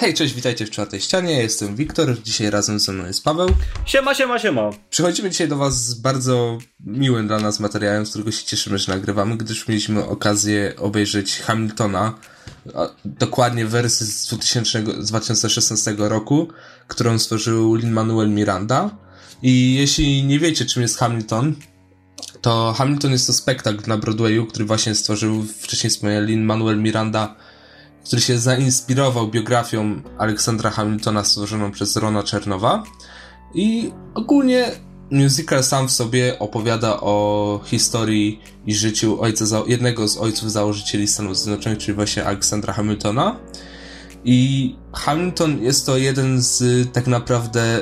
Hej, cześć, witajcie w czwartej ścianie. Jestem Wiktor, dzisiaj razem ze mną jest Paweł. Siema, siema, siema. Przychodzimy dzisiaj do Was z bardzo miłym dla nas materiałem, z którego się cieszymy, że nagrywamy, gdyż mieliśmy okazję obejrzeć Hamiltona, dokładnie wersję z, 2000, z 2016 roku, którą stworzył Lin-Manuel Miranda. I jeśli nie wiecie, czym jest Hamilton, to Hamilton jest to spektakl na Broadwayu, który właśnie stworzył wcześniej wspomniany Lin-Manuel Miranda, który się zainspirował biografią Aleksandra Hamiltona stworzoną przez Rona Czernowa. I ogólnie musical sam w sobie opowiada o historii i życiu ojca, jednego z ojców założycieli Stanów Zjednoczonych, czyli właśnie Aleksandra Hamiltona. I Hamilton jest to jeden z tak naprawdę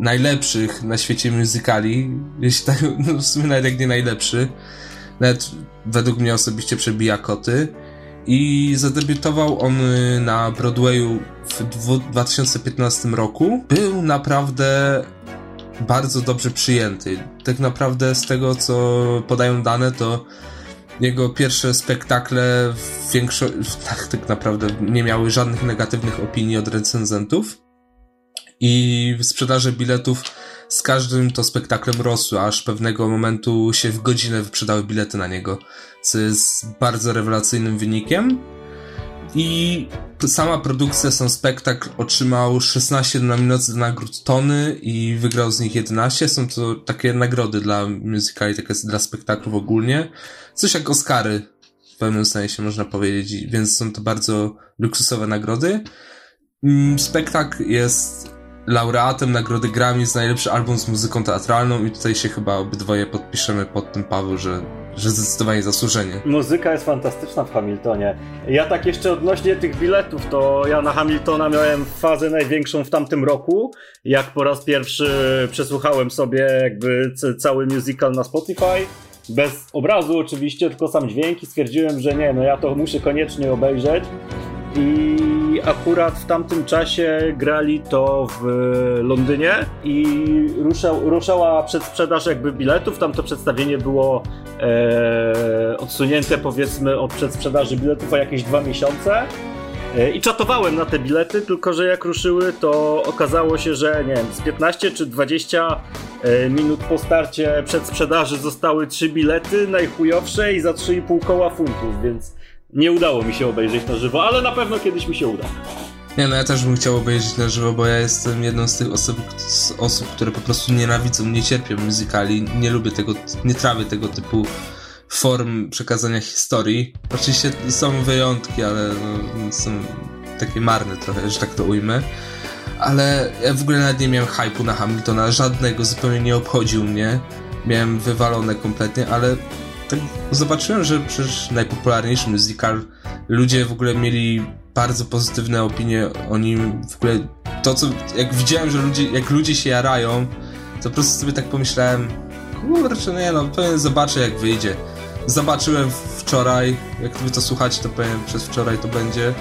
najlepszych na świecie musicali, jeśli tak, no w sumie nawet jak nie najlepszy. Nawet według mnie osobiście przebija koty i zadebiutował on y, na Broadwayu w 2015 roku. Był naprawdę bardzo dobrze przyjęty. Tak naprawdę z tego, co podają dane, to jego pierwsze spektakle w większości, tak, tak naprawdę nie miały żadnych negatywnych opinii od recenzentów. I w sprzedaży biletów z każdym to spektaklem rosły, aż pewnego momentu się w godzinę wyprzedały bilety na niego, co jest bardzo rewelacyjnym wynikiem. I sama produkcja, sam spektakl otrzymał 16 nominacji do nagród Tony i wygrał z nich 11. Są to takie nagrody dla musicali, takie dla spektaklów ogólnie. Coś jak Oscary w pewnym sensie można powiedzieć, więc są to bardzo luksusowe nagrody. Mm, spektakl jest laureatem nagrody Grammy za najlepszy album z muzyką teatralną i tutaj się chyba obydwoje podpiszemy pod tym, Paweł, że, że zdecydowanie zasłużenie. Muzyka jest fantastyczna w Hamiltonie. Ja tak jeszcze odnośnie tych biletów, to ja na Hamiltona miałem fazę największą w tamtym roku, jak po raz pierwszy przesłuchałem sobie jakby cały musical na Spotify. Bez obrazu oczywiście, tylko sam dźwięk i stwierdziłem, że nie, no ja to muszę koniecznie obejrzeć. I akurat w tamtym czasie grali to w Londynie i ruszał, ruszała przedsprzedaż jakby biletów. Tam to przedstawienie było e, odsunięte powiedzmy od przedsprzedaży biletów o jakieś dwa miesiące. E, I czatowałem na te bilety, tylko że jak ruszyły, to okazało się, że nie wiem, z 15 czy 20 e, minut po starcie przedsprzedaży zostały trzy bilety, najchujowsze i za 3,5 koła funtów, więc nie udało mi się obejrzeć na żywo, ale na pewno kiedyś mi się uda. Nie, no ja też bym chciał obejrzeć na żywo, bo ja jestem jedną z tych osób, z osób które po prostu nienawidzą, nie cierpią muzykali, nie lubię tego, nie trawię tego typu form przekazania historii. Oczywiście są wyjątki, ale no, są takie marne trochę, że tak to ujmę. Ale ja w ogóle nawet nie miałem hypu na Hamiltona, żadnego, zupełnie nie obchodził mnie. Miałem wywalone kompletnie, ale tak zobaczyłem, że przecież najpopularniejszy musical ludzie w ogóle mieli bardzo pozytywne opinie o nim. W ogóle to, co jak widziałem, że ludzie, jak ludzie się jarają, to po prostu sobie tak pomyślałem, kurczę, nie no, pewnie zobaczę jak wyjdzie. Zobaczyłem wczoraj, jak wy to słuchacie, to powiem przez wczoraj to będzie.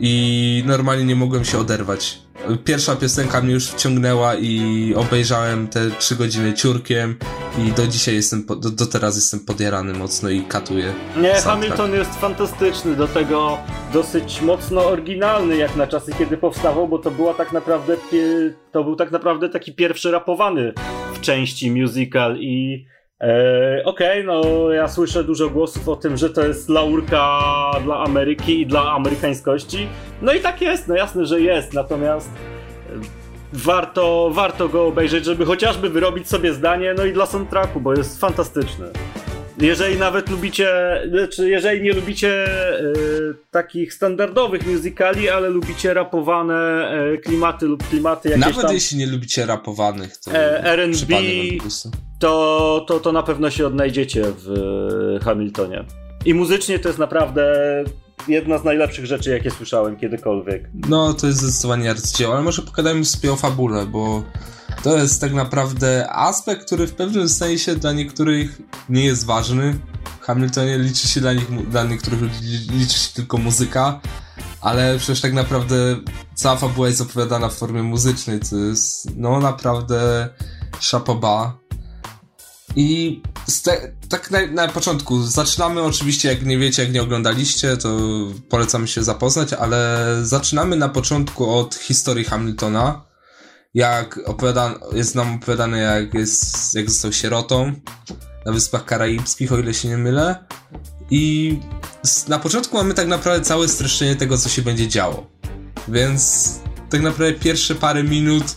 I normalnie nie mogłem się oderwać pierwsza piosenka mnie już wciągnęła i obejrzałem te trzy godziny ciurkiem i do dzisiaj jestem, do, do teraz jestem podjarany mocno i katuję. Nie, soundtrack. Hamilton jest fantastyczny, do tego dosyć mocno oryginalny jak na czasy, kiedy powstawał, bo to była tak naprawdę, to był tak naprawdę taki pierwszy rapowany w części musical i E, okej, okay, no ja słyszę dużo głosów o tym, że to jest laurka dla Ameryki i dla amerykańskości. No i tak jest, no jasne, że jest, natomiast warto, warto go obejrzeć, żeby chociażby wyrobić sobie zdanie, no i dla soundtracku, bo jest fantastyczny. Jeżeli nawet lubicie, znaczy jeżeli nie lubicie e, takich standardowych musicali, ale lubicie rapowane e, klimaty lub klimaty jakieś Nawet tam, jeśli nie lubicie rapowanych, to e, R&B, to, to, to na pewno się odnajdziecie w Hamiltonie. I muzycznie to jest naprawdę jedna z najlepszych rzeczy, jakie słyszałem kiedykolwiek. No, to jest zdecydowanie arcydzieło, ale może pogadajmy sobie o fabule, bo to jest tak naprawdę aspekt, który w pewnym sensie dla niektórych nie jest ważny. W Hamiltonie liczy się dla, nich, dla niektórych ludzi liczy się tylko muzyka, ale przecież tak naprawdę cała fabuła jest opowiadana w formie muzycznej, co jest no naprawdę szapoba. I te, tak na, na, początku zaczynamy, oczywiście, jak nie wiecie, jak nie oglądaliście, to polecam się zapoznać, ale zaczynamy na początku od historii Hamiltona. Jak opowiada, jest nam opowiadane, jak, jest, jak został sierotą na Wyspach Karaibskich, o ile się nie mylę. I na początku mamy tak naprawdę całe streszczenie tego, co się będzie działo. Więc tak naprawdę pierwsze parę minut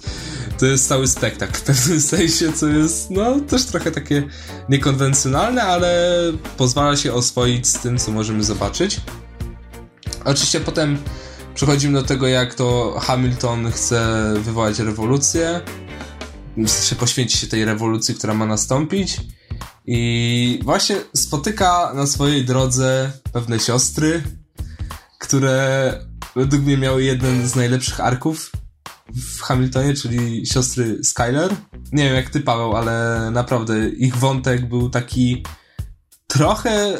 to jest cały spektakl w pewnym sensie, co jest no też trochę takie niekonwencjonalne, ale pozwala się oswoić z tym, co możemy zobaczyć. Oczywiście potem przechodzimy do tego, jak to Hamilton chce wywołać rewolucję, chce poświęcić się tej rewolucji, która ma nastąpić. I właśnie spotyka na swojej drodze pewne siostry, które według mnie miały jeden z najlepszych arków w Hamiltonie, czyli siostry Skyler. Nie wiem jak ty, Paweł, ale naprawdę ich wątek był taki trochę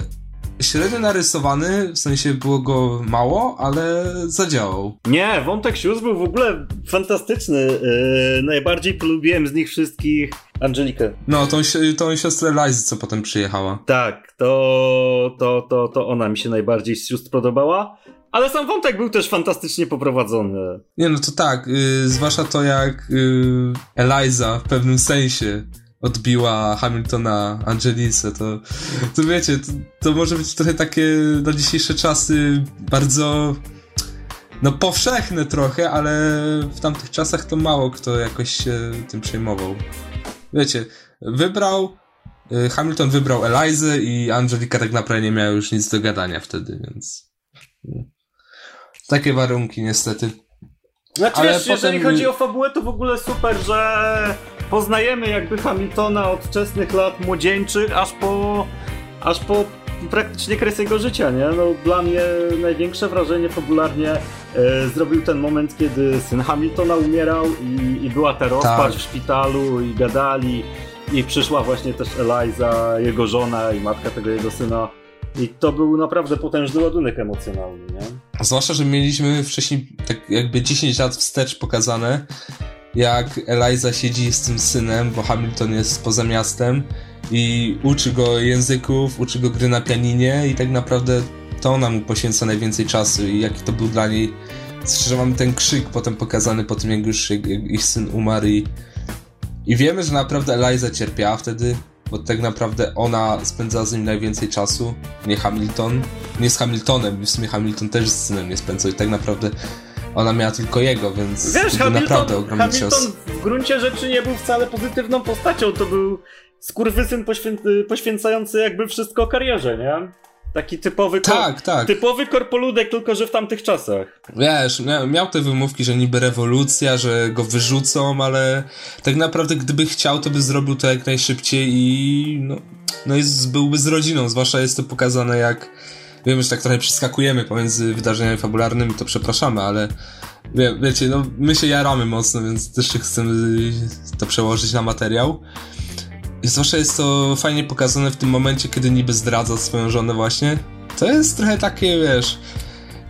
średnio narysowany, w sensie było go mało, ale zadziałał. Nie, wątek sióstr był w ogóle fantastyczny. Yy, najbardziej polubiłem z nich wszystkich Angelikę. No, tą, tą siostrę Lizy, co potem przyjechała. Tak, to, to, to, to ona mi się najbardziej z sióstr podobała. Ale sam wątek był też fantastycznie poprowadzony. Nie, no to tak, yy, zwłaszcza to jak yy, Eliza w pewnym sensie odbiła Hamiltona Angelice, to, to wiecie, to, to może być trochę takie na dzisiejsze czasy bardzo no powszechne trochę, ale w tamtych czasach to mało kto jakoś się tym przejmował. Wiecie, wybrał y, Hamilton wybrał Elizę i Angelika tak naprawdę nie miała już nic do gadania wtedy, więc takie warunki niestety. Znaczy Ale wiesz, potem... jeżeli chodzi o fabułę, to w ogóle super, że poznajemy jakby Hamiltona od wczesnych lat młodzieńczych, aż po, aż po praktycznie kres jego życia, nie? No dla mnie największe wrażenie fabularnie e, zrobił ten moment, kiedy syn Hamiltona umierał i, i była ta rozpacz tak. w szpitalu i gadali i przyszła właśnie też Eliza, jego żona i matka tego jego syna i to był naprawdę potężny ładunek emocjonalny, nie? Zwłaszcza, że mieliśmy wcześniej tak jakby 10 lat wstecz pokazane, jak Eliza siedzi z tym synem, bo Hamilton jest poza miastem i uczy go języków, uczy go gry na pianinie i tak naprawdę to ona mu poświęca najwięcej czasu i jaki to był dla niej że mamy ten krzyk potem pokazany po tym, jak już ich syn umarł i, i wiemy, że naprawdę Eliza cierpiała wtedy, bo tak naprawdę ona spędza z nim najwięcej czasu, nie Hamilton. Nie z Hamiltonem, w sumie Hamilton też z synem nie spędzał i tak naprawdę ona miała tylko jego, więc Wiesz, to Hamilton, naprawdę ogromny Hamilton cios. w gruncie rzeczy nie był wcale pozytywną postacią, to był skurwysyn poświę poświęcający jakby wszystko karierze, nie? Taki typowy, tak, tak. typowy korpoludek, tylko że w tamtych czasach. Wiesz, miał, te wymówki, że niby rewolucja, że go wyrzucą, ale tak naprawdę gdyby chciał, to by zrobił to jak najszybciej i no, no jest, byłby z rodziną, zwłaszcza jest to pokazane jak wiem, że tak trochę przeskakujemy pomiędzy wydarzeniami fabularnymi, to przepraszamy, ale wie, wiecie, no my się jaramy mocno, więc też chcemy to przełożyć na materiał. Zwłaszcza jest to fajnie pokazane w tym momencie, kiedy niby zdradza swoją żonę właśnie. To jest trochę takie, wiesz...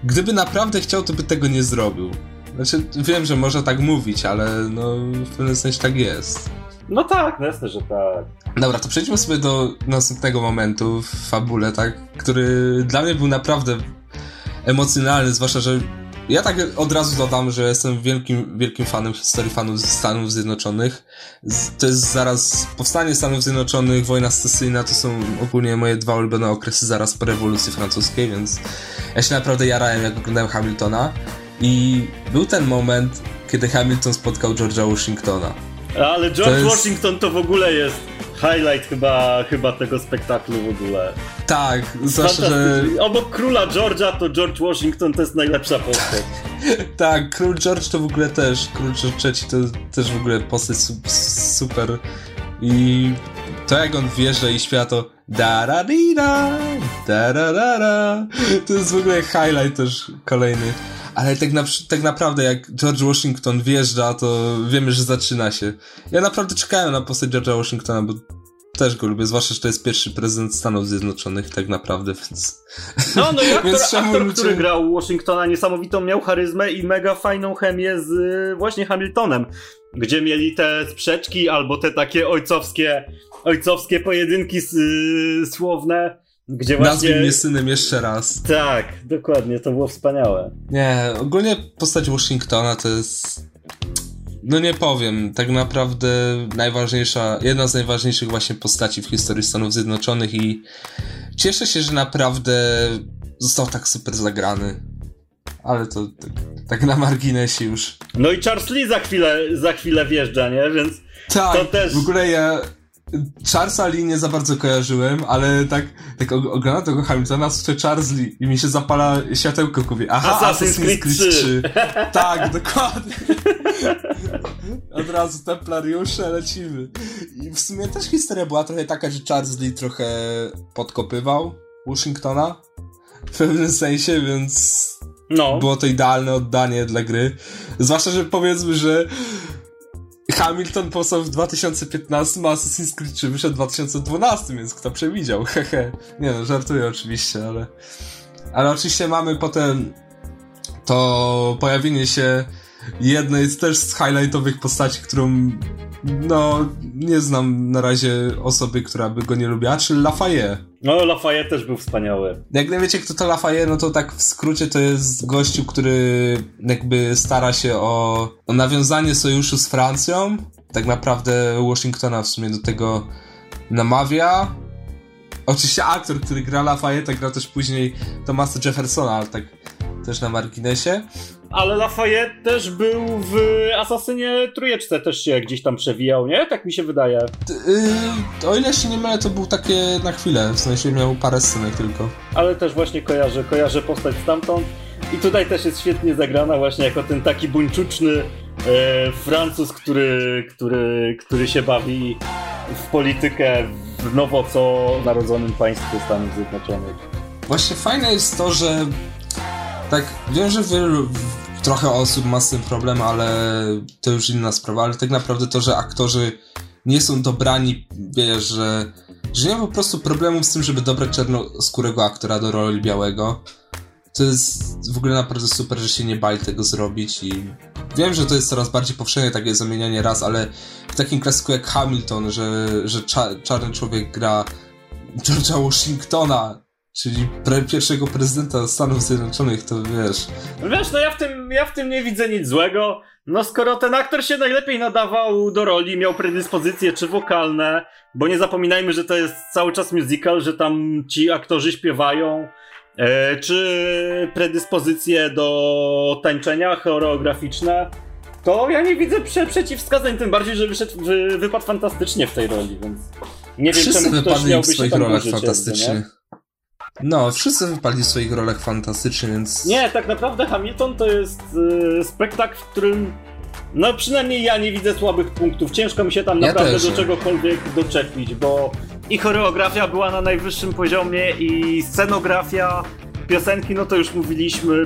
Gdyby naprawdę chciał, to by tego nie zrobił. Znaczy, wiem, że można tak mówić, ale no w pewnym sensie tak jest. No tak, no jasne, że tak. Dobra, to przejdźmy sobie do następnego momentu w fabule, tak? Który dla mnie był naprawdę emocjonalny, zwłaszcza, że ja tak od razu dodam, że jestem wielkim, wielkim fanem historii fanów Stanów Zjednoczonych. To jest zaraz powstanie Stanów Zjednoczonych, wojna secesyjna, to są ogólnie moje dwa ulubione okresy zaraz po rewolucji francuskiej, więc ja się naprawdę jarałem, jak oglądałem Hamiltona. I był ten moment, kiedy Hamilton spotkał George'a Washingtona. Ale George jest... Washington to w ogóle jest highlight chyba, chyba tego spektaklu w ogóle. Tak, zwłaszcza, że... Obok króla George'a to George Washington to jest najlepsza postać. tak, król George to w ogóle też, król George III to też w ogóle postać super i to jak on wjeżdża i śpiewa to da da da da da da to jest w ogóle highlight też kolejny. Ale tak, na, tak naprawdę, jak George Washington wjeżdża, to wiemy, że zaczyna się. Ja naprawdę czekałem na postać George'a Washingtona, bo też go lubię, zwłaszcza, że to jest pierwszy prezydent Stanów Zjednoczonych tak naprawdę, więc... No, no i aktor, aktor ludzie... który grał Washingtona, niesamowitą miał charyzmę i mega fajną chemię z właśnie Hamiltonem, gdzie mieli te sprzeczki albo te takie ojcowskie, ojcowskie pojedynki y, słowne, gdzie właśnie... Nazwij mnie synem jeszcze raz. Tak, dokładnie, to było wspaniałe. Nie, ogólnie postać Washingtona to jest no nie powiem, tak naprawdę najważniejsza, jedna z najważniejszych właśnie postaci w historii Stanów Zjednoczonych i cieszę się, że naprawdę został tak super zagrany. Ale to tak, tak na marginesie już. No i Charles Lee za chwilę, za chwilę wjeżdża, nie? Więc tak, to też... w ogóle ja Charlesa Lee nie za bardzo kojarzyłem, ale tak, tak oglądam tego Hamiltona, słyszę Charles Lee i mi się zapala światełko kupię. Aha, Assassin's Creed 3. 3. tak, dokładnie. Od razu templariusze, lecimy. I w sumie też historia była trochę taka, że Charles Lee trochę podkopywał Washingtona w pewnym sensie, więc no. było to idealne oddanie dla gry. Zwłaszcza, że powiedzmy, że Hamilton powstał w 2015, a Assassin's Creed 3 wyszedł w 2012, więc kto przewidział, hehe. Nie no, żartuję oczywiście, ale... Ale oczywiście mamy potem to pojawienie się jednej z też z highlightowych postaci, którą no nie znam na razie osoby, która by go nie lubiła, czyli Lafayette. No, Lafayette też był wspaniały. Jak nie wiecie, kto to Lafayette, no to tak w skrócie to jest gościu, który jakby stara się o, o nawiązanie sojuszu z Francją. Tak naprawdę Washingtona w sumie do tego namawia. Oczywiście aktor, który gra Lafayette, grał też później Thomasa Jeffersona, ale tak też na marginesie. Ale Lafayette też był w Asasynie Trójeczce, też się gdzieś tam przewijał, nie? Tak mi się wydaje. Yy, o ile się nie mylę, to był takie na chwilę, w sensie miał parę scenek tylko. Ale też właśnie kojarzę, kojarzę postać stamtąd. I tutaj też jest świetnie zagrana właśnie jako ten taki buńczuczny e, Francuz, który, który, który się bawi w politykę w nowo co narodzonym państwie Stanów Zjednoczonych. Właśnie fajne jest to, że tak, wiem, że wielu, trochę osób ma z tym problem, ale to już inna sprawa, ale tak naprawdę to, że aktorzy nie są dobrani, wiesz, że, że nie ma po prostu problemu z tym, żeby dobrać czarnoskórego aktora do roli białego. To jest w ogóle naprawdę super, że się nie bali tego zrobić i wiem, że to jest coraz bardziej powszechne takie zamienianie raz, ale w takim klasyku jak Hamilton, że, że cza czarny człowiek gra George'a Washingtona, Czyli pre pierwszego prezydenta Stanów Zjednoczonych, to wiesz. Wiesz, no ja w, tym, ja w tym nie widzę nic złego. No skoro ten aktor się najlepiej nadawał do roli, miał predyspozycje czy wokalne, bo nie zapominajmy, że to jest cały czas musical, że tam ci aktorzy śpiewają, e, czy predyspozycje do tańczenia choreograficzne, to ja nie widzę prze przeciwwskazań, tym bardziej, że wyszedł, wy, wypadł fantastycznie w tej roli, więc nie wiem, Wszyscy czemu ktoś miałby się tam rolach fantastycznie. No, wszyscy wypali w swoich rolach fantastycznie, więc... Nie, tak naprawdę Hamilton to jest yy, spektakl, w którym no przynajmniej ja nie widzę słabych punktów. Ciężko mi się tam ja naprawdę do czegokolwiek doczepić, bo i choreografia była na najwyższym poziomie i scenografia, piosenki, no to już mówiliśmy.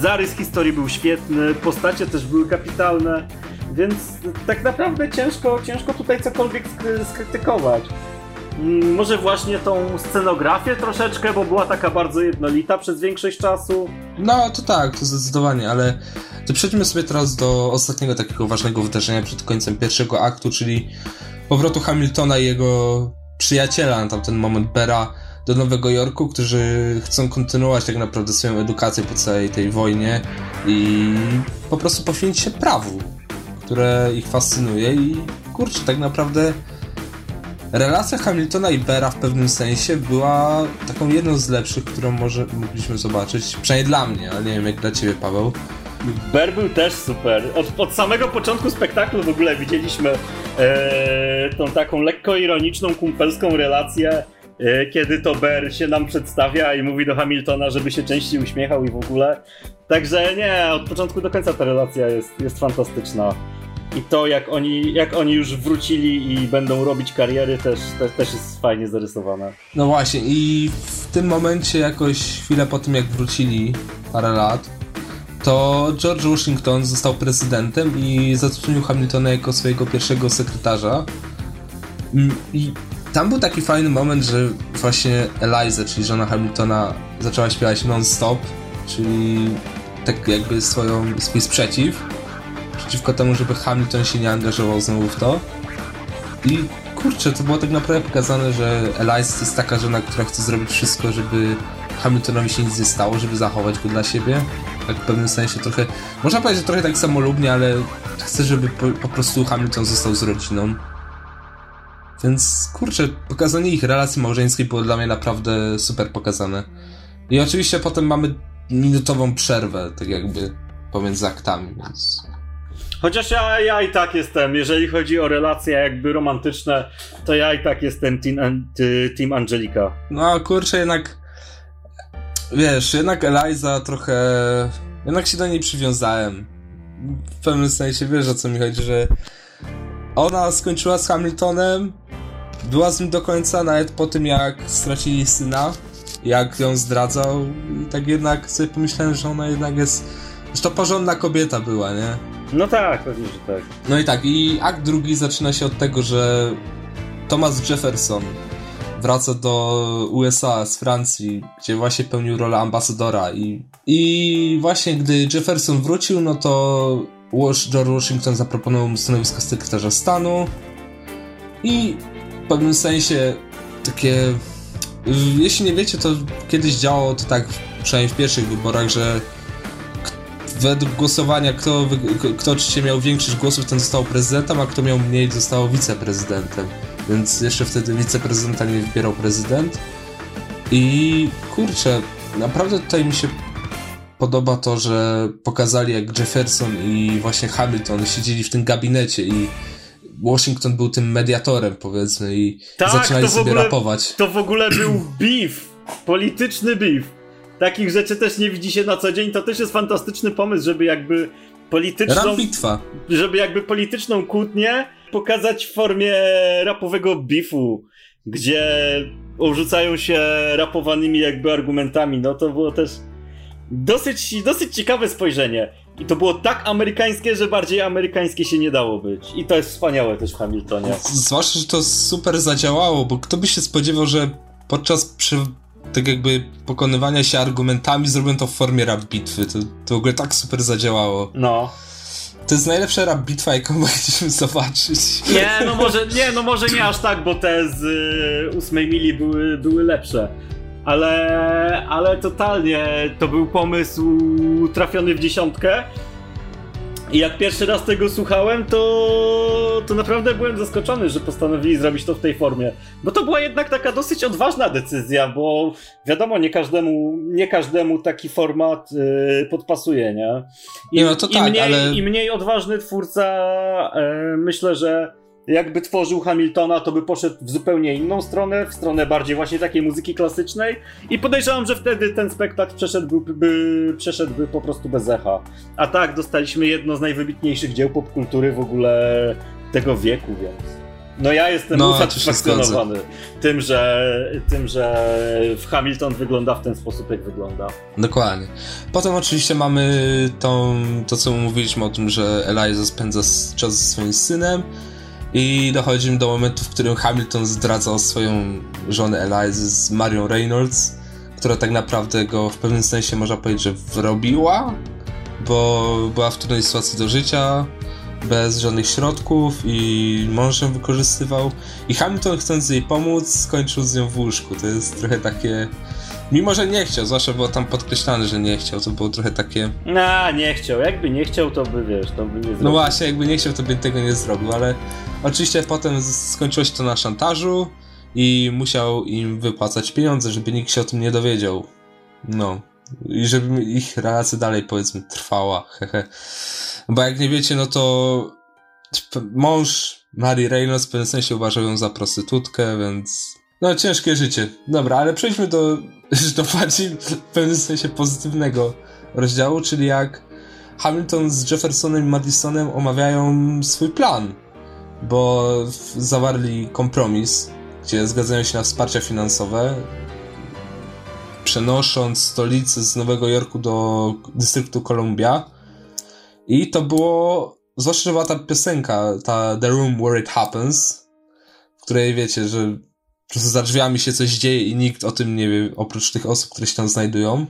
Zarys historii był świetny, postacie też były kapitalne, więc tak naprawdę ciężko, ciężko tutaj cokolwiek skrytykować. Mm, może właśnie tą scenografię troszeczkę, bo była taka bardzo jednolita przez większość czasu. No to tak, to zdecydowanie, ale to przejdźmy sobie teraz do ostatniego takiego ważnego wydarzenia przed końcem pierwszego aktu, czyli powrotu Hamiltona i jego przyjaciela na tamten moment Bera do Nowego Jorku, którzy chcą kontynuować tak naprawdę swoją edukację po całej tej wojnie i po prostu poświęcić się prawu, które ich fascynuje i kurczę, tak naprawdę Relacja Hamiltona i Bera w pewnym sensie była taką jedną z lepszych, którą może mogliśmy zobaczyć. Przynajmniej dla mnie, ale nie wiem jak dla ciebie, Paweł. Ber był też super. Od, od samego początku spektaklu w ogóle widzieliśmy e, tą taką lekko ironiczną, kumpelską relację, e, kiedy to Ber się nam przedstawia i mówi do Hamiltona, żeby się częściej uśmiechał i w ogóle. Także nie, od początku do końca ta relacja jest, jest fantastyczna i to jak oni, jak oni już wrócili i będą robić kariery też, też, też jest fajnie zarysowane. No właśnie i w tym momencie jakoś chwilę po tym jak wrócili parę lat to George Washington został prezydentem i zatrudnił Hamiltona jako swojego pierwszego sekretarza. Mm, I tam był taki fajny moment, że właśnie Eliza, czyli żona Hamiltona, zaczęła śpiewać non-stop, czyli tak jakby swoją, swój sprzeciw przeciwko temu, żeby Hamilton się nie angażował znowu w to. I kurczę, to było tak naprawdę pokazane, że Eliza jest taka żona, która chce zrobić wszystko, żeby Hamiltonowi się nic nie stało, żeby zachować go dla siebie. Tak w pewnym sensie trochę, można powiedzieć, że trochę tak samolubnie, ale chce, żeby po, po prostu Hamilton został z rodziną. Więc kurczę, pokazanie ich relacji małżeńskiej było dla mnie naprawdę super pokazane. I oczywiście potem mamy minutową przerwę, tak jakby pomiędzy aktami, więc. Chociaż ja, ja i tak jestem, jeżeli chodzi o relacje jakby romantyczne, to ja i tak jestem Team, team Angelika. No kurczę, jednak wiesz, jednak Eliza trochę. Jednak się do niej przywiązałem. W pewnym sensie wiesz o co mi chodzi, że ona skończyła z Hamiltonem, była z nim do końca, nawet po tym jak stracili syna, jak ją zdradzał i tak jednak sobie pomyślałem, że ona jednak jest, że to porządna kobieta była, nie? No tak, pewnie, że tak. No i tak, i akt drugi zaczyna się od tego, że Thomas Jefferson wraca do USA z Francji, gdzie właśnie pełnił rolę ambasadora i, i właśnie gdy Jefferson wrócił, no to George Washington zaproponował mu stanowisko sekretarza stanu i w pewnym sensie takie jeśli nie wiecie, to kiedyś działało to tak, przynajmniej w pierwszych wyborach, że według głosowania, kto, kto oczywiście miał większość głosów, ten został prezydentem, a kto miał mniej, został wiceprezydentem. Więc jeszcze wtedy wiceprezydenta nie wybierał prezydent. I kurczę, naprawdę tutaj mi się podoba to, że pokazali jak Jefferson i właśnie Hamilton siedzieli w tym gabinecie i Washington był tym mediatorem, powiedzmy, i tak, zaczynali sobie ogóle, rapować. To w ogóle był beef, polityczny beef. Takich rzeczy też nie widzi się na co dzień. To też jest fantastyczny pomysł, żeby jakby polityczną. bitwa. Żeby jakby polityczną kłótnię pokazać w formie rapowego beefu, gdzie urzucają się rapowanymi jakby argumentami. No to było też dosyć, dosyć ciekawe spojrzenie. I to było tak amerykańskie, że bardziej amerykańskie się nie dało być. I to jest wspaniałe też w Hamiltonie. Zwłaszcza, że to super zadziałało, bo kto by się spodziewał, że podczas przy, tak jakby pokonywania się argumentami zrobią to w formie rap bitwy. To, to w ogóle tak super zadziałało. No. To jest najlepsza rap bitwa, jaką mogliśmy zobaczyć. Nie, no może nie, no może nie aż tak, bo te z y, ósmej mili były, były lepsze ale, ale totalnie to był pomysł trafiony w dziesiątkę. I jak pierwszy raz tego słuchałem, to, to naprawdę byłem zaskoczony, że postanowili zrobić to w tej formie. Bo to była jednak taka dosyć odważna decyzja, bo wiadomo, nie każdemu, nie każdemu taki format yy, podpasuje, nie? I, no to tak, i, mniej, ale... I mniej odważny twórca, yy, myślę, że jakby tworzył Hamiltona, to by poszedł w zupełnie inną stronę, w stronę bardziej właśnie takiej muzyki klasycznej i podejrzewam, że wtedy ten spektakl przeszedłby, by, przeszedłby po prostu bez echa. A tak, dostaliśmy jedno z najwybitniejszych dzieł popkultury w ogóle tego wieku, więc... No ja jestem no, usatysfakcjonowany tym że, tym, że Hamilton wygląda w ten sposób, jak wygląda. Dokładnie. Potem oczywiście mamy tą, to, co mówiliśmy o tym, że Eliza spędza czas ze swoim synem, i dochodzimy do momentu, w którym Hamilton zdradzał swoją żonę Eliza z Marią Reynolds, która tak naprawdę go w pewnym sensie można powiedzieć, że wrobiła, bo była w trudnej sytuacji do życia, bez żadnych środków i mąż ją wykorzystywał. I Hamilton chcąc jej pomóc, skończył z nią w łóżku. To jest trochę takie Mimo, że nie chciał, zwłaszcza było tam podkreślane, że nie chciał, to było trochę takie... No, nie chciał. Jakby nie chciał, to by, wiesz, to by nie zrobił. No właśnie, jakby nie chciał, to by tego nie zrobił, ale oczywiście potem skończyło się to na szantażu i musiał im wypłacać pieniądze, żeby nikt się o tym nie dowiedział. No. I żeby ich relacja dalej, powiedzmy, trwała, hehe. Bo jak nie wiecie, no to mąż Mary Reynolds w pewnym sensie uważał ją za prostytutkę, więc no, ciężkie życie. Dobra, ale przejdźmy do, do bardziej w pewnym sensie pozytywnego rozdziału, czyli jak Hamilton z Jeffersonem i Madisonem omawiają swój plan, bo zawarli kompromis, gdzie zgadzają się na wsparcia finansowe, przenosząc stolicę z Nowego Jorku do dystryktu Columbia. I to było, zwłaszcza, że była ta piosenka, ta The Room Where It Happens, w której wiecie, że prostu za drzwiami się coś dzieje i nikt o tym nie wie, oprócz tych osób, które się tam znajdują.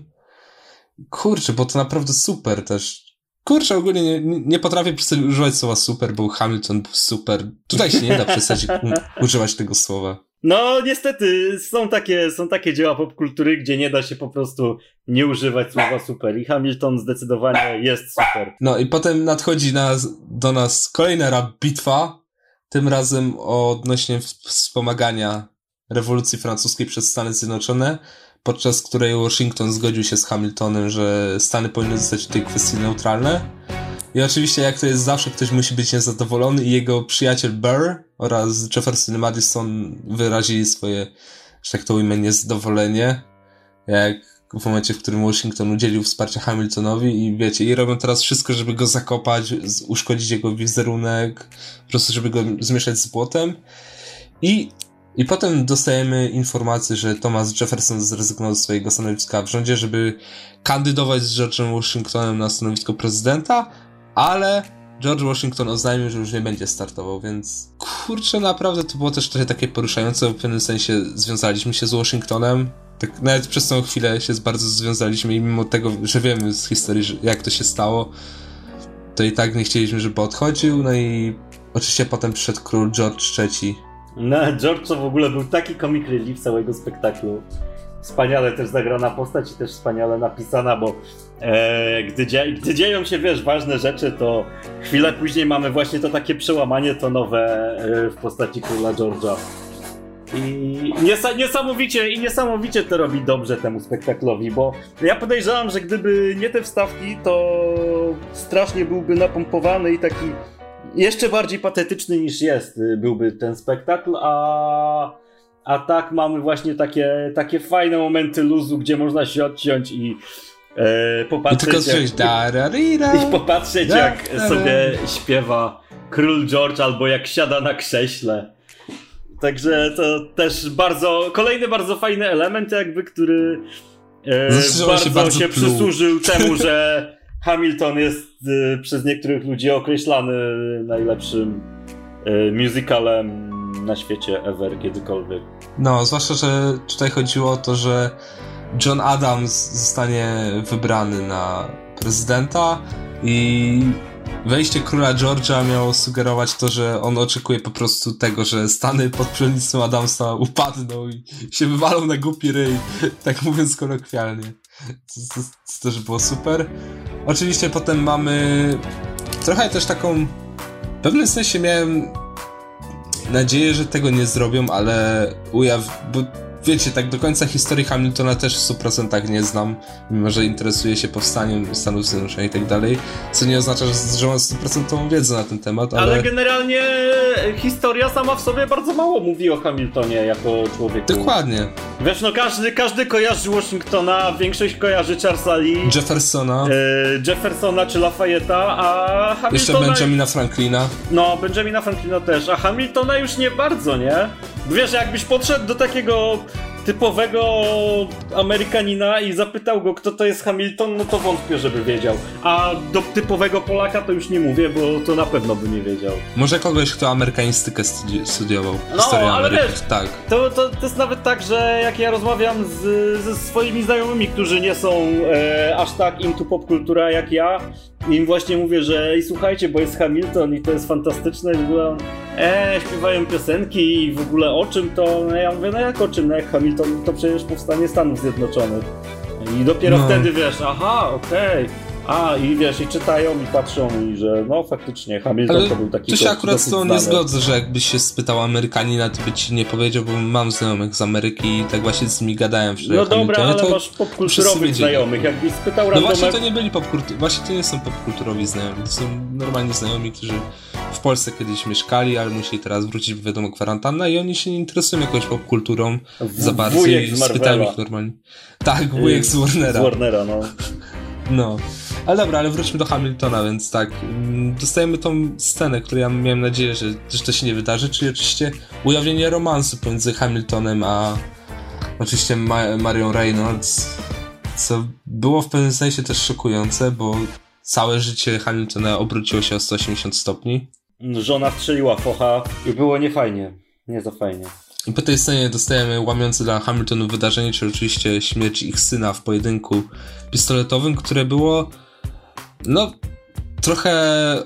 Kurczę, bo to naprawdę super też. Kurczę, ogólnie nie, nie potrafię używać słowa super, bo Hamilton był super. Tutaj się nie da przestać używać tego słowa. No, niestety, są takie, są takie dzieła popkultury, gdzie nie da się po prostu nie używać słowa super. I Hamilton zdecydowanie jest super. No i potem nadchodzi nas, do nas kolejna bitwa, tym razem odnośnie wspomagania rewolucji francuskiej przez Stany Zjednoczone, podczas której Washington zgodził się z Hamiltonem, że Stany powinny zostać w tej kwestii neutralne. I oczywiście, jak to jest zawsze, ktoś musi być niezadowolony i jego przyjaciel Burr oraz Jefferson Madison wyrazili swoje, że tak to ujmę, niezadowolenie, jak w momencie, w którym Washington udzielił wsparcia Hamiltonowi i wiecie, i robią teraz wszystko, żeby go zakopać, uszkodzić jego wizerunek, po prostu, żeby go zmieszać z błotem. I, i potem dostajemy informację, że Thomas Jefferson zrezygnował ze swojego stanowiska w rządzie, żeby kandydować z George'em Washingtonem na stanowisko prezydenta, ale George Washington oznajmił, że już nie będzie startował, więc kurczę, naprawdę to było też trochę takie poruszające, w pewnym sensie związaliśmy się z Washingtonem, tak nawet przez tą chwilę się bardzo związaliśmy i mimo tego, że wiemy z historii, jak to się stało, to i tak nie chcieliśmy, żeby odchodził, no i oczywiście potem przyszedł król George III. No, George to w ogóle był taki comic relief całego spektaklu. Wspaniale też zagrana postać i też wspaniale napisana, bo e, gdy, dzie gdy dzieją się, wiesz, ważne rzeczy, to chwilę później mamy właśnie to takie przełamanie tonowe e, w postaci króla George'a. I niesamowicie, i niesamowicie to robi dobrze temu spektaklowi, bo ja podejrzewam, że gdyby nie te wstawki, to strasznie byłby napompowany i taki jeszcze bardziej patetyczny niż jest y, byłby ten spektakl, a, a tak mamy właśnie takie, takie fajne momenty luzu, gdzie można się odciąć i e, popatrzeć, I, jak, i popatrzeć jak sobie śpiewa Król George albo jak siada na krześle. Także to też bardzo, kolejny bardzo fajny element jakby, który e, bardzo, się, bardzo się przysłużył temu, że Hamilton jest e, przez niektórych ludzi określany najlepszym e, musicalem na świecie ever, kiedykolwiek. No, zwłaszcza, że tutaj chodziło o to, że John Adams zostanie wybrany na prezydenta i wejście króla George'a miało sugerować to, że on oczekuje po prostu tego, że Stany pod przewodnictwem Adamsa upadną i się wywalą na głupi ryj, tak mówiąc kolokwialnie. To, to, to też było super. Oczywiście potem mamy trochę też taką... W pewnym sensie miałem nadzieję, że tego nie zrobią, ale ujaw... Bo wiecie, tak do końca historii Hamiltona też w 100% nie znam, mimo że interesuje się powstaniem Stanów Zjednoczonych i tak dalej, co nie oznacza, że, mam 100% wiedzę na ten temat, ale... Ale generalnie historia sama w sobie bardzo mało mówi o Hamiltonie jako człowieku. Dokładnie. Wiesz, no każdy, każdy kojarzy Washingtona, większość kojarzy Charlesa Lee, Jeffersona, e, Jeffersona czy Lafayette'a, a Hamiltona... Jeszcze Benjamina Franklina. No, Benjamina Franklina też, a Hamiltona już nie bardzo, nie? Wiesz, jakbyś podszedł do takiego typowego Amerykanina i zapytał go, kto to jest Hamilton, no to wątpię, żeby wiedział. A do typowego Polaka to już nie mówię, bo to na pewno by nie wiedział. Może kogoś, kto amerykanistykę studi studiował. No, ale Ameryki. wiesz, tak. To, to, to jest nawet tak, że jak ja rozmawiam z, ze swoimi znajomymi, którzy nie są e, aż tak into popkultura jak ja, i im właśnie mówię, że i słuchajcie, bo jest Hamilton i to jest fantastyczne i w ogóle e, śpiewają piosenki i w ogóle o czym to? No ja mówię, no jak o czym? No jak Hamilton to przecież powstanie Stanów Zjednoczonych. I dopiero no. wtedy wiesz, aha, okej. Okay a, i wiesz, i czytają, i patrzą, i że no faktycznie Hamilton Ale to był taki... To się akurat z tą nie zgodzę, że jakbyś się spytał Amerykanina, to by ci nie powiedział, bo mam znajomych z Ameryki i tak właśnie z nimi gadałem wczoraj No dobra, ale to masz popkulturowych znajomych, jakbyś spytał No właśnie to nie byli popkulturowi, właśnie to nie są popkulturowi znajomi, to są normalni znajomi, którzy w Polsce kiedyś mieszkali, ale musieli teraz wrócić, bo wiadomo, kwarantanna i oni się nie interesują jakąś popkulturą za bardzo i spytałem ich normalnie. Tak, wujek z Warnera. Z Warnera, no. No. Ale dobra, ale wróćmy do Hamiltona, więc tak. Mm, dostajemy tą scenę, którą ja miałem nadzieję, że, że to się nie wydarzy, czyli oczywiście ujawnienie romansu pomiędzy Hamiltonem a oczywiście Ma Marią Reynolds, co było w pewnym sensie też szokujące, bo całe życie Hamiltona obróciło się o 180 stopni. Żona strzeliła focha i było niefajnie. Nie za fajnie. I po tej scenie dostajemy łamiące dla Hamiltonu wydarzenie, czyli oczywiście śmierć ich syna w pojedynku pistoletowym, które było no trochę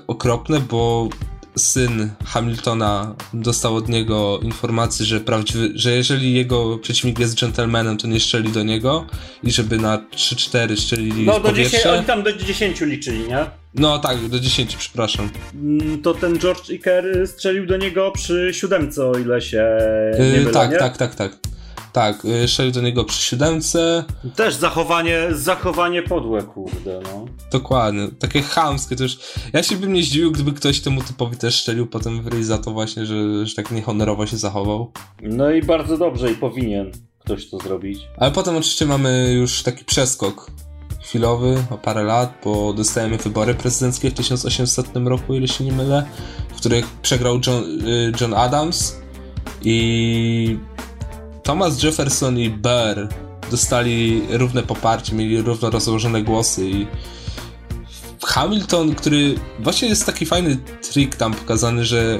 okropne, bo syn Hamiltona dostał od niego informację, że, prawdziwy, że jeżeli jego przeciwnik jest gentlemanem, to nie strzeli do niego i żeby na 3-4 strzelili No do powietrze. 10, oni tam do 10 liczyli, nie? No tak, do 10, przepraszam. Mm, To ten George Iker strzelił do niego przy siódemce, o ile się nie Yy, mylę, tak, nie? tak, tak, tak. Tak, strzelił do niego przy siódemce. Też zachowanie, zachowanie podłe, kurde, no. Dokładnie, takie chamskie już. Ja się bym nie zdziwił, gdyby ktoś temu typowi też strzelił potem w ryj za to właśnie, że, że tak niehonorowo się zachował. No i bardzo dobrze i powinien ktoś to zrobić. Ale potem oczywiście mamy już taki przeskok chwilowy o parę lat, bo dostajemy wybory prezydenckie w 1800 roku, ile się nie mylę, w których przegrał John, y, John Adams i Thomas Jefferson i Burr dostali równe poparcie, mieli równo rozłożone głosy i Hamilton, który właśnie jest taki fajny trik tam pokazany, że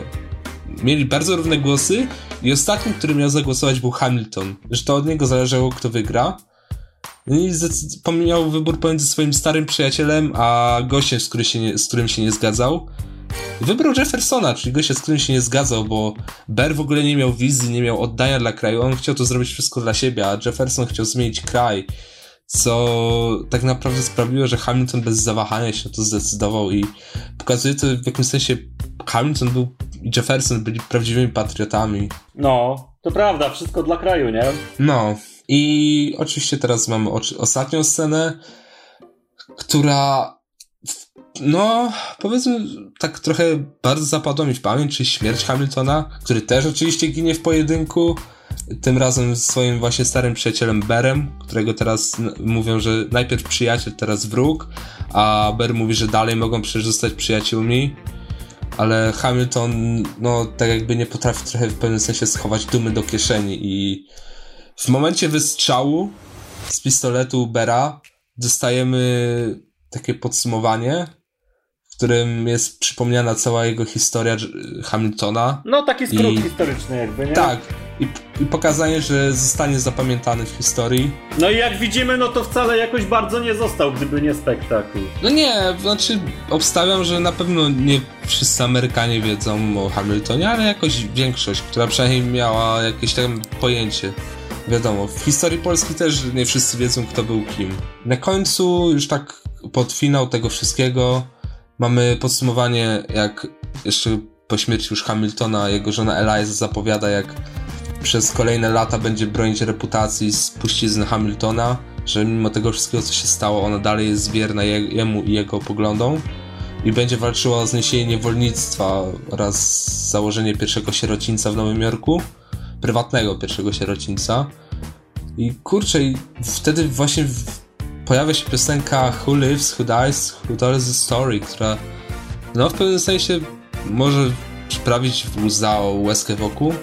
mieli bardzo równe głosy i ostatnim, który miał zagłosować był Hamilton, że to od niego zależało kto wygra. No i pomijał wybór pomiędzy swoim starym przyjacielem a gościem, z, który się nie, z którym się nie zgadzał. Wybrał Jeffersona, czyli gościa, z którym się nie zgadzał, bo Bear w ogóle nie miał wizji, nie miał oddania dla kraju. On chciał to zrobić wszystko dla siebie, a Jefferson chciał zmienić kraj. Co tak naprawdę sprawiło, że Hamilton bez zawahania się to zdecydował i pokazuje to w jakimś sensie Hamilton był i Jefferson byli prawdziwymi patriotami. No, to prawda, wszystko dla kraju, nie? No. I oczywiście teraz mamy ostatnią scenę, która no, powiedzmy, tak trochę bardzo zapadła mi w pamięć, czyli śmierć Hamiltona, który też oczywiście ginie w pojedynku, tym razem z swoim właśnie starym przyjacielem Berem, którego teraz mówią, że najpierw przyjaciel, teraz wróg, a Ber mówi, że dalej mogą przecież zostać przyjaciółmi, ale Hamilton, no, tak jakby nie potrafi trochę w pewnym sensie schować dumy do kieszeni i w momencie wystrzału z pistoletu Bera dostajemy takie podsumowanie, którym jest przypomniana cała jego historia J- Hamiltona. No, taki skrót I- historyczny jakby, nie? Tak, i, i pokazanie, że zostanie zapamiętany w historii. No i jak widzimy, no to wcale jakoś bardzo nie został, gdyby nie spektakl. No nie, znaczy obstawiam, że na pewno nie wszyscy Amerykanie wiedzą o Hamiltonie, ale jakoś większość, która przynajmniej miała jakieś tam pojęcie. Wiadomo, w historii Polski też nie wszyscy wiedzą, kto był kim. Na końcu, już tak pod finał tego wszystkiego, mamy podsumowanie, jak jeszcze po śmierci już Hamiltona, jego żona Eliza zapowiada, jak przez kolejne lata będzie bronić reputacji spuścizny Hamiltona, że mimo tego wszystkiego, co się stało, ona dalej jest wierna je, jemu i jego poglądom i będzie walczyła o zniesienie niewolnictwa oraz założenie pierwszego sierocińca w Nowym Jorku, prywatnego pierwszego sierocińca. I kurczę, i wtedy właśnie pojawia się piosenka Who Lives, Who Dies, Who Tells the Story, która no w pewnym sensie może przyprawić łza o łezkę wokół,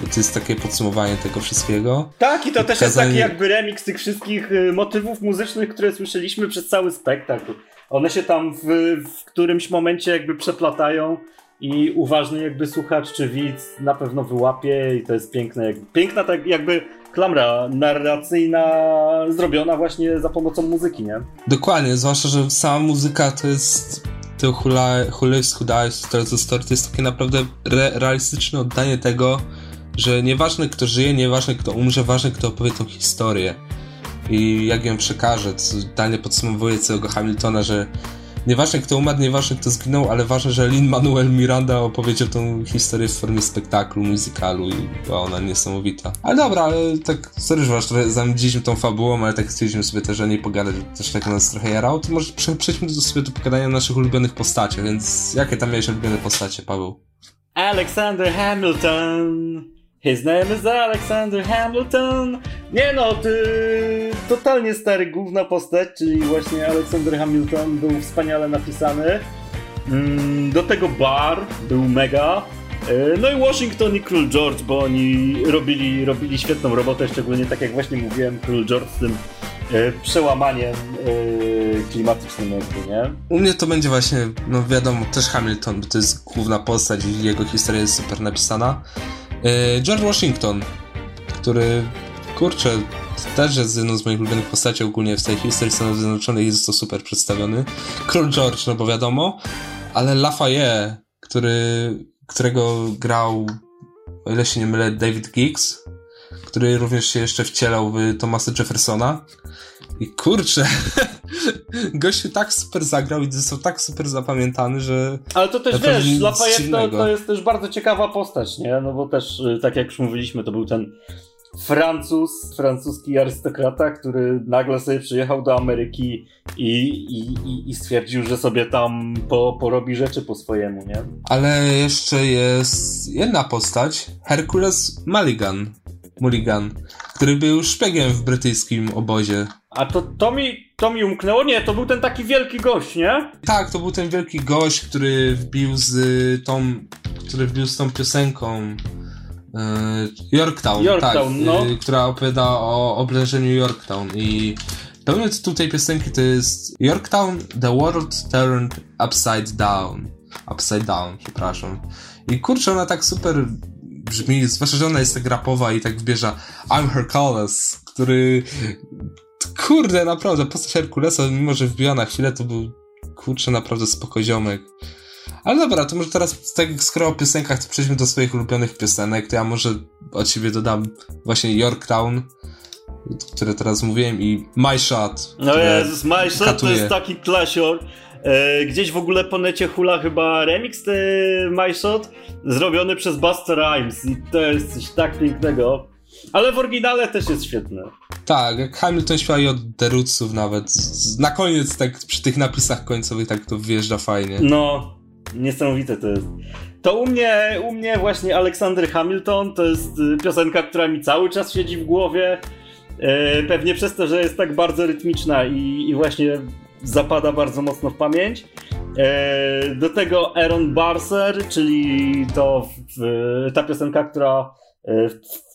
bo to jest takie podsumowanie tego wszystkiego. Tak, i to też jest taki jakby remix tych wszystkich y, motywów muzycznych, które słyszeliśmy przez cały spektakl. One się tam w, w którymś momencie jakby przeplatają i uważny jakby słuchacz czy widz na pewno wyłapie i to jest piękne. Piękna tak jakby klamra narracyjna zrobiona właśnie za pomocą muzyki, nie? Dokładnie, zwłaszcza, że sama muzyka to jest to Dies, Who Tells the Story, to jest takie naprawdę re- realistyczne oddanie tego, że nieważne kto żyje, nieważne kto umrze, ważne kto opowie tą historię i jak ją przekaże, co dalej podsumowuje całego Hamiltona, że nieważne kto umarł, nieważne kto zginął, ale ważne, że Lin-Manuel Miranda opowiedział tą historię w formie spektaklu, muzykalu i była ona niesamowita. Ale dobra, ale tak, sorry, że was trochę zanudziliśmy tą fabułą, ale tak chcieliśmy sobie też o niej pogadać, też tak nas trochę jarało, to może prze- przejdźmy do sobie do pogadania o naszych ulubionych postaciach, więc jakie tam miałeś ulubione postacie, Paweł? Alexander Hamilton. His name is Alexander Hamilton. Nie no, ty, totalnie stary główna postać, czyli właśnie Alexander Hamilton był wspaniale napisany. Mm, Do tego Bar był mega. E, No i Washington i Król George, bo oni robili, robili świetną robotę, szczególnie tak jak właśnie mówiłem, Król George z tym e, przełamaniem e, klimatycznym jakby, nie? U mnie to będzie właśnie, no wiadomo, też Hamilton, bo to jest główna postać i jego historia jest super napisana. E, George Washington, który, kurczę, też jest jedną z moich ulubionych postaci ogólnie w tej historii Stanów Zjednoczonych jest to super przedstawiony. Król George, no bo wiadomo, ale Lafayette, który, którego grał, o ile się nie mylę, David Giggs, który również się jeszcze wcielał w Thomasa Jeffersona. I kurczę, gościu tak super zagrał i został tak super zapamiętany, że... Ale to też wiesz, Lafayette to, to jest też bardzo ciekawa postać, nie? No bo też, y, tak jak już mówiliśmy, to był ten Francuz, francuski arystokrata, który nagle sobie przyjechał do Ameryki i, i, i stwierdził, że sobie tam po, porobi rzeczy po swojemu, nie? Ale jeszcze jest jedna postać, Hercules Mulligan, Mulligan który był szpiegiem w brytyjskim obozie. A to, to, mi, to mi umknęło? Nie, to był ten taki wielki gość, nie? Tak, to był ten wielki gość, który wbił z tą, który wbił z tą piosenką Yorktown, Yorktown tak, no. Yy, która opowiada o oblężeniu Yorktown i pełny tytuł tej piosenki to jest Yorktown, the world turned upside down. Upside down, przepraszam. I kurczę, ona tak super brzmi, zwłaszcza, że ona jest tak rapowa i tak wbierza I'm Hercules, który kurde, naprawdę, postać Herkulesa, mimo że wbiła na chwilę, to był kurczę, naprawdę spokojziomek. Ale dobra, to może teraz, tak skoro o piosenkach, to przejdźmy do swoich ulubionych piosenek, to ja może od siebie dodam właśnie Yorktown, które teraz mówiłem i My Shot. No Jezus, My Shot katuje. to jest taki klasior. E, gdzieś w ogóle po necie hula chyba remix te My Shot zrobiony przez Buster Rhymes i to jest coś tak pięknego. Ale w oryginale też jest świetne. Tak, jak Hamilton śpiewa i od The Rootsów nawet. Na koniec, tak przy tych napisach końcowych, tak to wjeżdża fajnie. No, niesamowite to jest. To u mnie, u mnie właśnie Alexander Hamilton to jest y, piosenka, która mi cały czas siedzi w głowie. E, pewnie przez to, że jest tak bardzo rytmiczna i, i właśnie zapada bardzo mocno w pamięć. E, do tego Aaron Barser, czyli to ta piosenka, która e,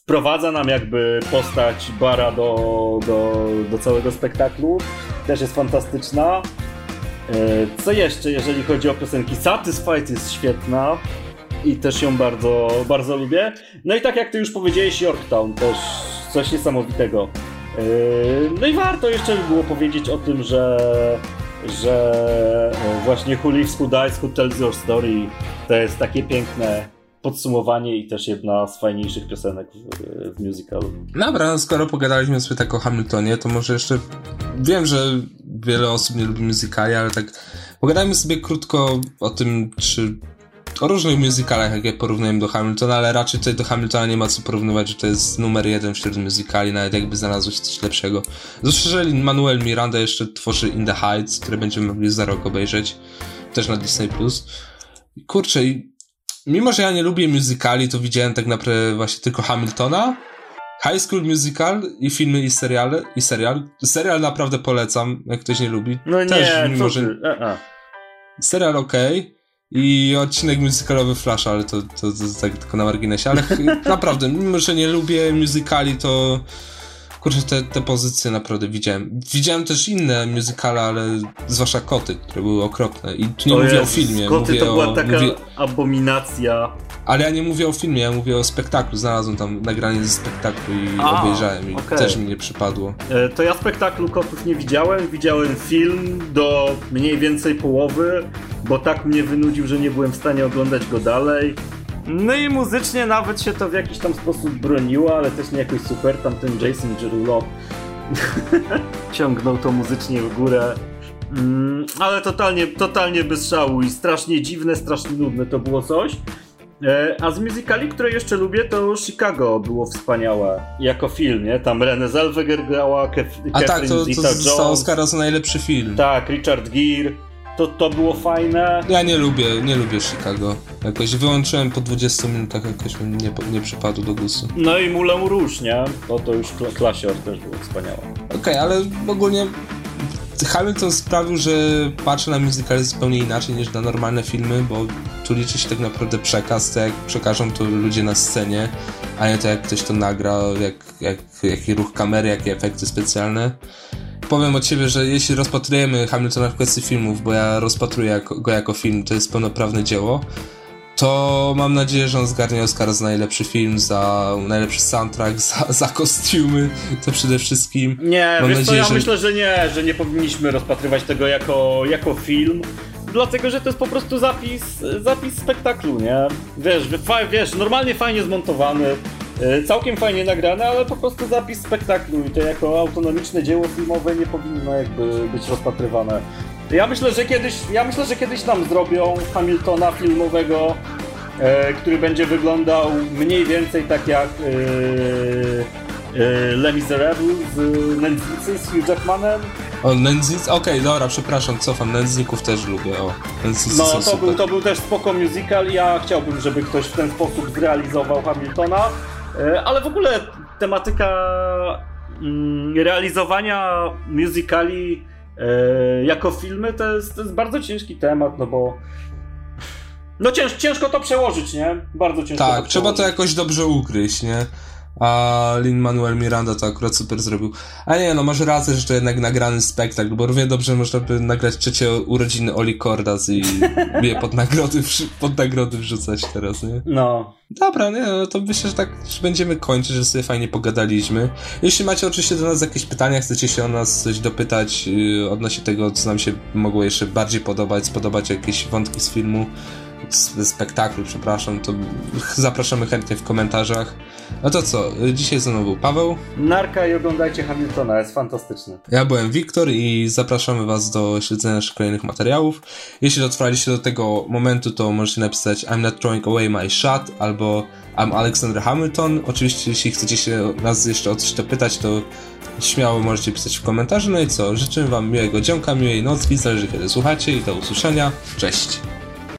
wprowadza nam jakby postać Bara do, do, do całego spektaklu. Też jest fantastyczna. E, co jeszcze, jeżeli chodzi o piosenki? Satisfied jest świetna i też ją bardzo, bardzo lubię. No i tak jak ty już powiedziałeś, Yorktown też coś niesamowitego. Yy, no i warto jeszcze było powiedzieć o tym, że, że e, właśnie Who Lives, Who Who Tells Your Story to jest takie piękne podsumowanie i też jedna z fajniejszych piosenek w, w musicalu. Dobra, skoro pogadaliśmy sobie tak o Hamiltonie, to może jeszcze wiem, że wiele osób nie lubi musicali, ale tak pogadajmy sobie krótko o tym, czy o różnych musicalach, jakie porównujemy do Hamiltona, ale raczej tutaj do Hamiltona nie ma co porównywać, że to jest numer jeden wśród musicali, nawet jakby znalazło się coś lepszego. Zwłaszcza, że Manuel Miranda jeszcze tworzy In the Heights, które będziemy mogli za rok obejrzeć, też na Disney+. Plus. Kurczę, i mimo, że ja nie lubię musicali, to widziałem tak naprawdę właśnie tylko Hamiltona, High School Musical i filmy i seriale, i serial. Serial naprawdę polecam, jak ktoś nie lubi. No Też, nie, mimo, że... E -e. Serial ok, i odcinek musicalowy Flash, ale to, to, to, to tak tylko na marginesie. Ale naprawdę, mimo że nie lubię musicali, to kurczę, te, te pozycje naprawdę widziałem. Widziałem też inne musicale, ale zwłaszcza koty, które były okropne. I tu nie mówię o filmie. Koty mówię to była o, taka mówię... abominacja. Ale ja nie mówię o filmie, ja mówię o spektaklu. Znalazłem tam nagranie ze spektaklu i A, obejrzałem i okay. też mi nie przypadło. E, to ja spektaklu kotów nie widziałem. Widziałem film do mniej więcej połowy, bo tak mnie wynudził, że nie byłem w stanie oglądać go dalej. No i muzycznie nawet się to w jakiś tam sposób broniło, ale też nie jakoś super. Tamten Jason Derulo ciągnął to muzycznie w górę. Mm, ale totalnie, totalnie bez szału i strasznie dziwne, strasznie nudne to było coś. E, a z musicali, które jeszcze lubię, to Chicago było wspaniałe. Jako film, nie? Tam Renée Zellweger grała, Kef A tak, to, to zostało Oscara za najlepszy film. Tak, Richard Gere. To, to było fajne. Ja nie lubię, nie lubię Chicago. Jakoś wyłączyłem po 20 minutach, jakoś mi nie, nie przypadł do gustu. No i Moulin Rouge, nie? No to już Klasior też było wspaniałe. Okej, okay, ale ogólnie Hamilton sprawił, że patrzę na musical zupełnie inaczej niż na normalne filmy, bo tu liczy się tak naprawdę przekaz, to jak przekażą to ludzie na scenie, a nie to jak ktoś to nagra, jak, jak, jaki ruch kamery, jakie efekty specjalne. Powiem od siebie, że jeśli rozpatrujemy Hamiltona w kwestii filmów, bo ja rozpatruję jako, go jako film, to jest pełnoprawne dzieło, to mam nadzieję, że on zgarnie Oscar za najlepszy film, za najlepszy soundtrack, za, za kostiumy, to przede wszystkim. Nie, mam wiesz nadzieję, co, ja że... myślę, że nie, że nie powinniśmy rozpatrywać tego jako, jako film, dlatego, że to jest po prostu zapis, zapis spektaklu, nie? Wiesz, wiesz, normalnie fajnie zmontowany, całkiem fajnie nagrane, ale po prostu zapis spektaklu i to jako autonomiczne dzieło filmowe nie powinno jakby być rozpatrywane. Ja myślę, że kiedyś, ja myślę, że kiedyś nam zrobią Hamiltona filmowego, e, który będzie wyglądał mniej więcej tak jak e, e, Les Miserables z Nędznicy z Hugh Jackmanem. O, Nędznicy? Okej, okay, dobra, przepraszam, cofam. Nędzników też lubię, o. Nędznicy no, to był, to był też spoko musical ja chciałbym, żeby ktoś w ten sposób zrealizował Hamiltona, e, ale w ogóle tematyka mm, realizowania musicali E, jako filmy to jest, to jest bardzo ciężki temat, no bo no cięż, ciężko to przełożyć, nie? Bardzo ciężko. Tak, to trzeba to jakoś dobrze ugryźć, nie? A Lin-Manuel Miranda to akurat super zrobił. A nie, no masz rację, że to jednak nagrany spektakl, bo równie dobrze można by nagrać trzecie urodziny Oli Cordas i je pod nagrody, pod nagrody wrzucać teraz, nie? No. Dobra, nie, no to myślę, że tak że będziemy kończyć, że sobie fajnie pogadaliśmy. Jeśli macie oczywiście do nas jakieś pytania, chcecie się o nas coś dopytać yy, odnośnie tego, co nam się mogło jeszcze bardziej podobać, spodobać jakieś wątki z filmu, spektaklu, przepraszam, to zapraszamy chętnie w komentarzach. No to co, dzisiaj był Paweł. Narka i oglądajcie Hamiltona, jest fantastyczny. Ja byłem Wiktor i zapraszamy was do śledzenia naszych kolejnych materiałów. Jeśli dotrwaliście do tego momentu, to możecie napisać I'm not throwing away my shot albo I'm Alexander Hamilton. Oczywiście, jeśli chcecie się nas jeszcze o coś dopytać, to śmiało możecie pisać w komentarzu. No i co, życzę wam miłego dzionka, miłej nocki, zależy kiedy słuchacie i do usłyszenia. Cześć!